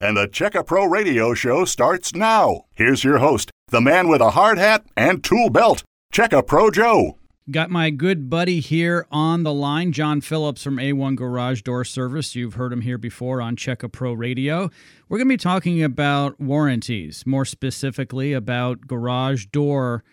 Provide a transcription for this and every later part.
And the Checka Pro Radio Show starts now. Here's your host, the man with a hard hat and tool belt, Checka Pro Joe. Got my good buddy here on the line, Jon Phillips from A1 Garage Door Service. You've heard him here before on Checka Pro Radio. We're going to be talking about warranties, more specifically about garage door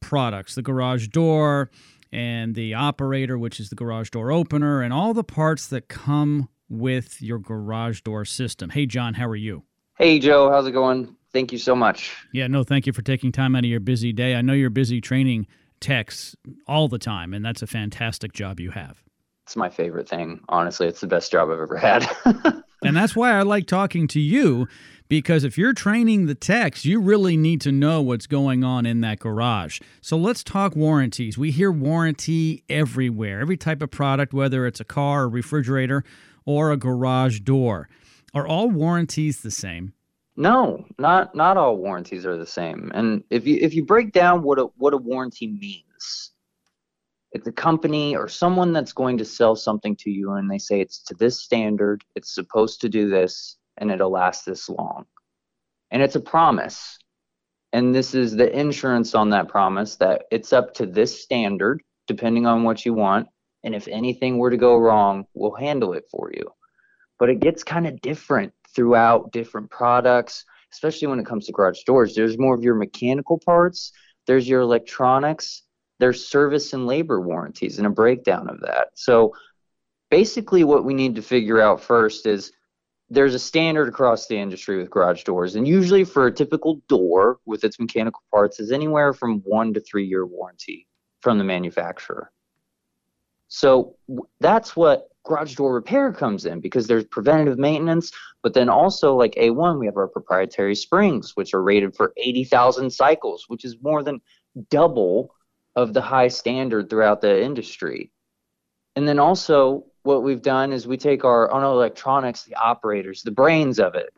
products, the garage door and the operator, which is the garage door opener, and all the parts that come with your garage door system. Hey, Jon, how are you? Hey, Joe, how's it going? Thank you so much. Yeah, no, thank you for taking time out of your busy day. I know you're busy training techs all the time, and that's a fantastic job you have. It's my favorite thing. Honestly, it's the best job I've ever had. and that's why I like talking to you because if you're training the techs, you really need to know what's going on in that garage. So let's talk warranties. We hear warranty everywhere, every type of product, whether it's a car, or refrigerator, or a garage door. Are all warranties the same? No, not not all warranties are the same. And if you if you break down what a what a warranty means, it's a company or someone that's going to sell something to you and they say it's to this standard, it's supposed to do this, and it'll last this long. And it's a promise. And this is the insurance on that promise that it's up to this standard, depending on what you want. And if anything were to go wrong, we'll handle it for you. But it gets kind of different throughout different products, especially when it comes to garage doors. There's more of your mechanical parts, there's your electronics, there's service and labor warranties, and a breakdown of that. So basically, what we need to figure out first is there's a standard across the industry with garage doors, and usually for a typical door with its mechanical parts is anywhere from one to three year warranty from the manufacturer. So that's what garage door repair comes in because there's preventative maintenance, but then also like A1, we have our proprietary springs, which are rated for 80,000 cycles, which is more than double of the high standard throughout the industry. And then also what we've done is we take our on electronics, the operators, the brains of it,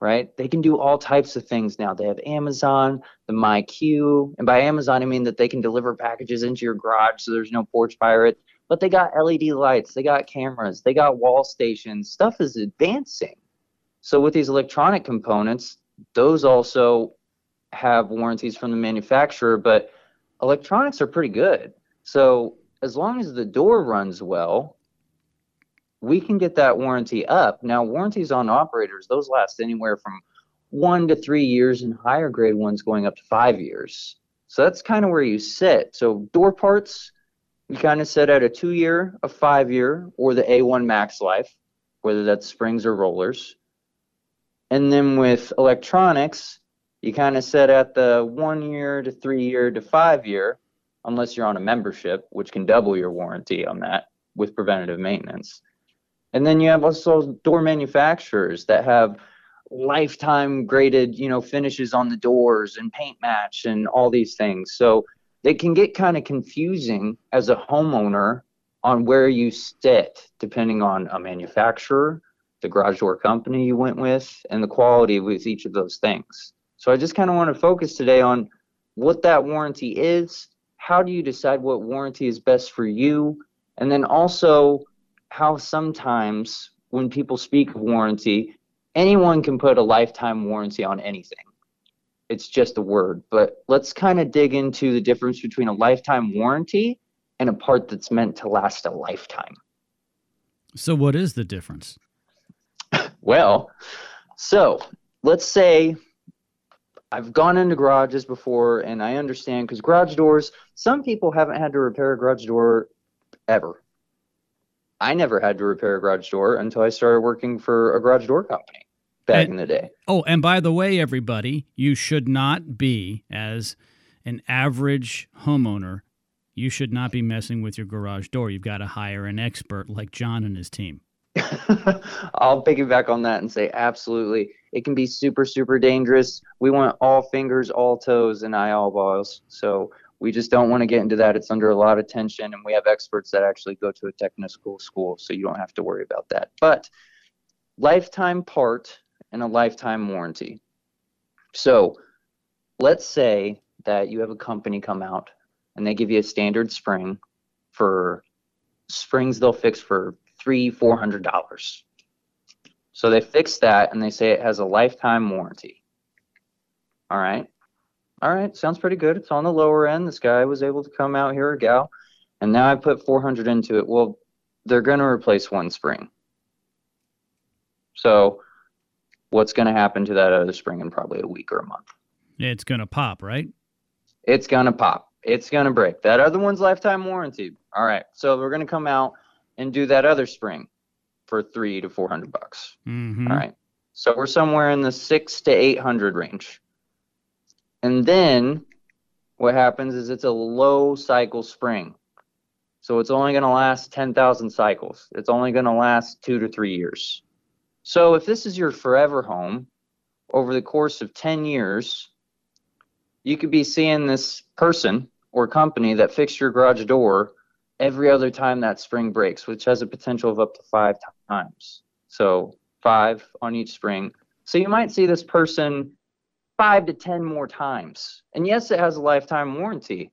right? They can do all types of things now. They have Amazon, the MyQ, and by Amazon I mean that they can deliver packages into your garage so there's no porch pirate but they got LED lights, they got cameras, they got wall stations. Stuff is advancing. So with these electronic components, those also have warranties from the manufacturer, but electronics are pretty good. So as long as the door runs well, we can get that warranty up. Now, warranties on operators, those last anywhere from one to three years, and higher grade ones going up to five years. So that's kind of where you sit. So door parts, we kind of set out a two year, a five year, or the A1 max life, whether that's springs or rollers. And then with electronics, you kind of set at the one year to three year to five year, unless you're on a membership, which can double your warranty on that with preventative maintenance. And then you have also door manufacturers that have lifetime graded, you know, finishes on the doors and paint match and all these things. So it can get kind of confusing as a homeowner on where you sit, depending on a manufacturer, the garage door company you went with, and the quality with each of those things. So I just kind of want to focus today on what that warranty is, how do you decide what warranty is best for you, and then also how sometimes when people speak of warranty, anyone can put a lifetime warranty on anything it's just a word. But let's kind of dig into the difference between a lifetime warranty and a part that's meant to last a lifetime. So, what is the difference? well, so let's say I've gone into garages before and I understand because garage doors, some people haven't had to repair a garage door ever. I never had to repair a garage door until I started working for a garage door company back and, in the day. Oh, and by the way, everybody, you should not be as an average homeowner. You should not be messing with your garage door. You've got to hire an expert like Jon and his team. I'll piggyback on that and say absolutely. It can be super, super dangerous. We want all fingers, all toes, and eye eyeballs. So we just don't want to get into that. It's under a lot of tension, and we have experts that actually go to a technical school, so you don't have to worry about that. But lifetime part and a lifetime warranty. So let's say that you have a company come out and they give you a standard spring for springs they'll fix for three, four hundred dollars. So they fix that and they say it has a lifetime warranty. All right. All right, sounds pretty good. It's on the lower end. This guy was able to come out here, or gal, and now I put 400 into it. Well, they're going to replace one spring. So, what's going to happen to that other spring in probably a week or a month? It's going to pop, right? It's going to pop. It's going to break. That other one's lifetime warranty. All right. So, we're going to come out and do that other spring for three to 400 bucks. Mm-hmm. All right. So, we're somewhere in the six to 800 range. And then what happens is it's a low cycle spring. So it's only going to last 10,000 cycles. It's only going to last two to three years. So if this is your forever home, over the course of 10 years, you could be seeing this person or company that fixed your garage door every other time that spring breaks, which has a potential of up to five times. So five on each spring. So you might see this person five to 10 more times. And yes, it has a lifetime warranty,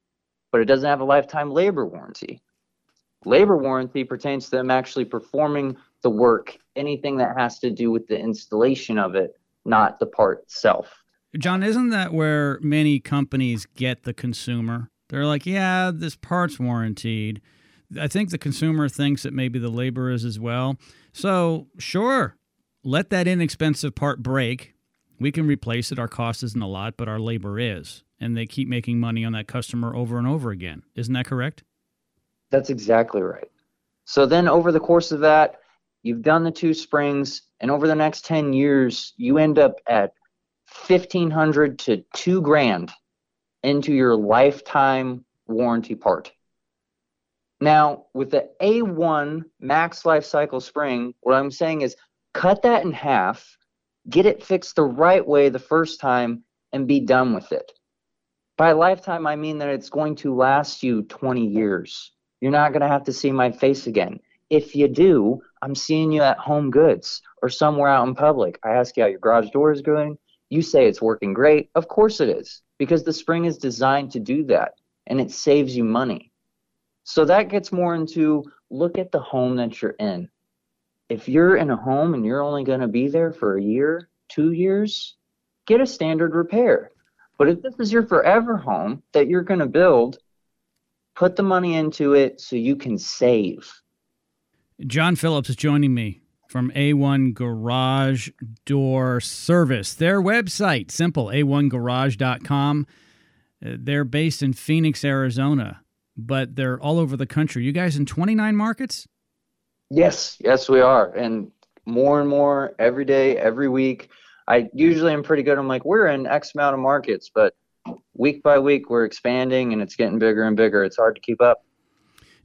but it doesn't have a lifetime labor warranty. Labor warranty pertains to them actually performing the work, anything that has to do with the installation of it, not the part itself. Jon, isn't that where many companies get the consumer? They're like, yeah, this part's warranted. I think the consumer thinks that maybe the labor is as well. So, sure, let that inexpensive part break we can replace it. Our cost isn't a lot, but our labor is. And they keep making money on that customer over and over again. Isn't that correct? That's exactly right. So then over the course of that, you've done the two springs, and over the next 10 years, you end up at 1500 to 2 grand into your lifetime warranty part. Now, with the A1 max life cycle spring, what I'm saying is cut that in half get it fixed the right way the first time and be done with it. By lifetime, I mean that it's going to last you 20 years. You're not going to have to see my face again. If you do, I'm seeing you at Home Goods or somewhere out in public. I ask you how your garage door is going. You say it's working great. Of course it is, because the spring is designed to do that and it saves you money. So that gets more into look at the home that you're in if you're in a home and you're only going to be there for a year, two years, get a standard repair. But if this is your forever home that you're going to build, put the money into it so you can save. Jon Phillips is joining me from A1 Garage Door Service. Their website, simple, a1garage.com. Uh, they're based in Phoenix, Arizona, but they're all over the country. You guys in 29 markets? Yes, yes, we are, and more and more every day, every week. I usually am pretty good. I'm like, we're in X amount of markets, but week by week we're expanding, and it's getting bigger and bigger. It's hard to keep up.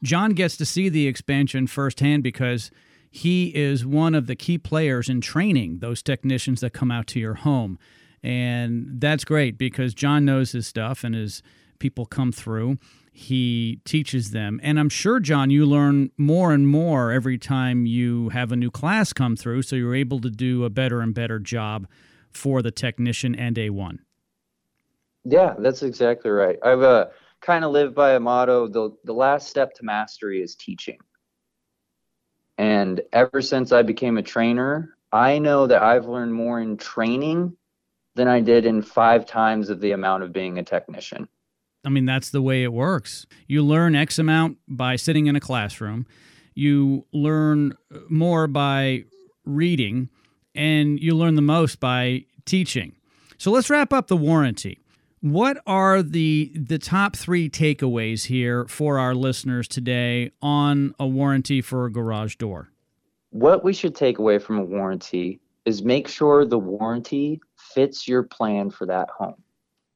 Jon gets to see the expansion firsthand because he is one of the key players in training those technicians that come out to your home. And that's great because Jon knows his stuff and his people come through he teaches them. And I'm sure, John, you learn more and more every time you have a new class come through, so you're able to do a better and better job for the technician and A1. Yeah, that's exactly right. I've uh, kind of live by a motto the, the last step to mastery is teaching. And ever since I became a trainer, I know that I've learned more in training than I did in five times of the amount of being a technician. I mean, that's the way it works. You learn X amount by sitting in a classroom, you learn uh, more by reading, and you learn the most by teaching. So let's wrap up the warranty. What are the the top 3 takeaways here for our listeners today on a warranty for a garage door? What we should take away from a warranty is make sure the warranty fits your plan for that home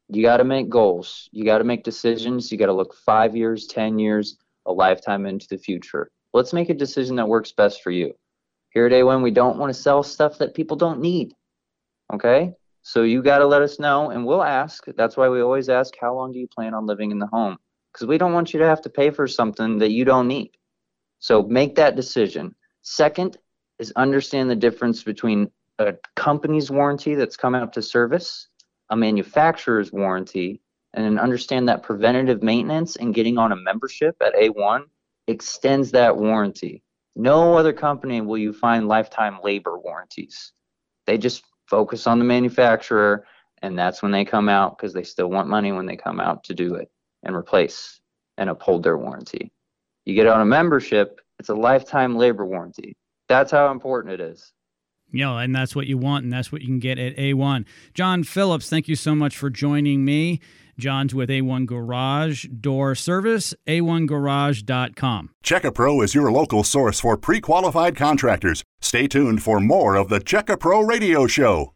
you got to make goals. You got to make decisions. You got to look five years, 10 years, a lifetime into the future. Let's make a decision that works best for you. Here at A1, we don't want to sell stuff that people don't need. Okay? So you got to let us know and we'll ask. That's why we always ask, how long do you plan on living in the home? Because we don't want you to have to pay for something that you don't need. So make that decision. Second is understand the difference between a company's warranty that's come up to service a manufacturer's warranty and understand that preventative maintenance and getting on a membership at A1 extends that warranty. No other company will you find lifetime labor warranties. They just focus on the manufacturer, and that's when they come out because they still want money when they come out to do it and replace and uphold their warranty. You get on a membership, it's a lifetime labor warranty. That's how important it is. You know, and that's what you want, and that's what you can get at A1. Jon Phillips, thank you so much for joining me. Jon's with A1 Garage Door Service, a1garage.com. Checka Pro is your local source for pre qualified contractors. Stay tuned for more of the Checka Pro Radio Show.